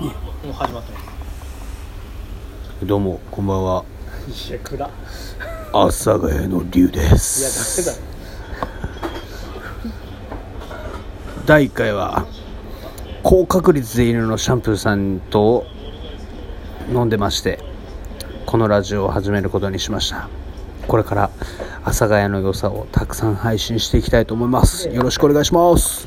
もう始まってますどうもこんばんはい阿佐ヶ谷の龍ですいやすダメだ第1回は高確率で犬のシャンプーさんと飲んでましてこのラジオを始めることにしましたこれから阿佐ヶ谷の良さをたくさん配信していきたいと思いますよろしくお願いします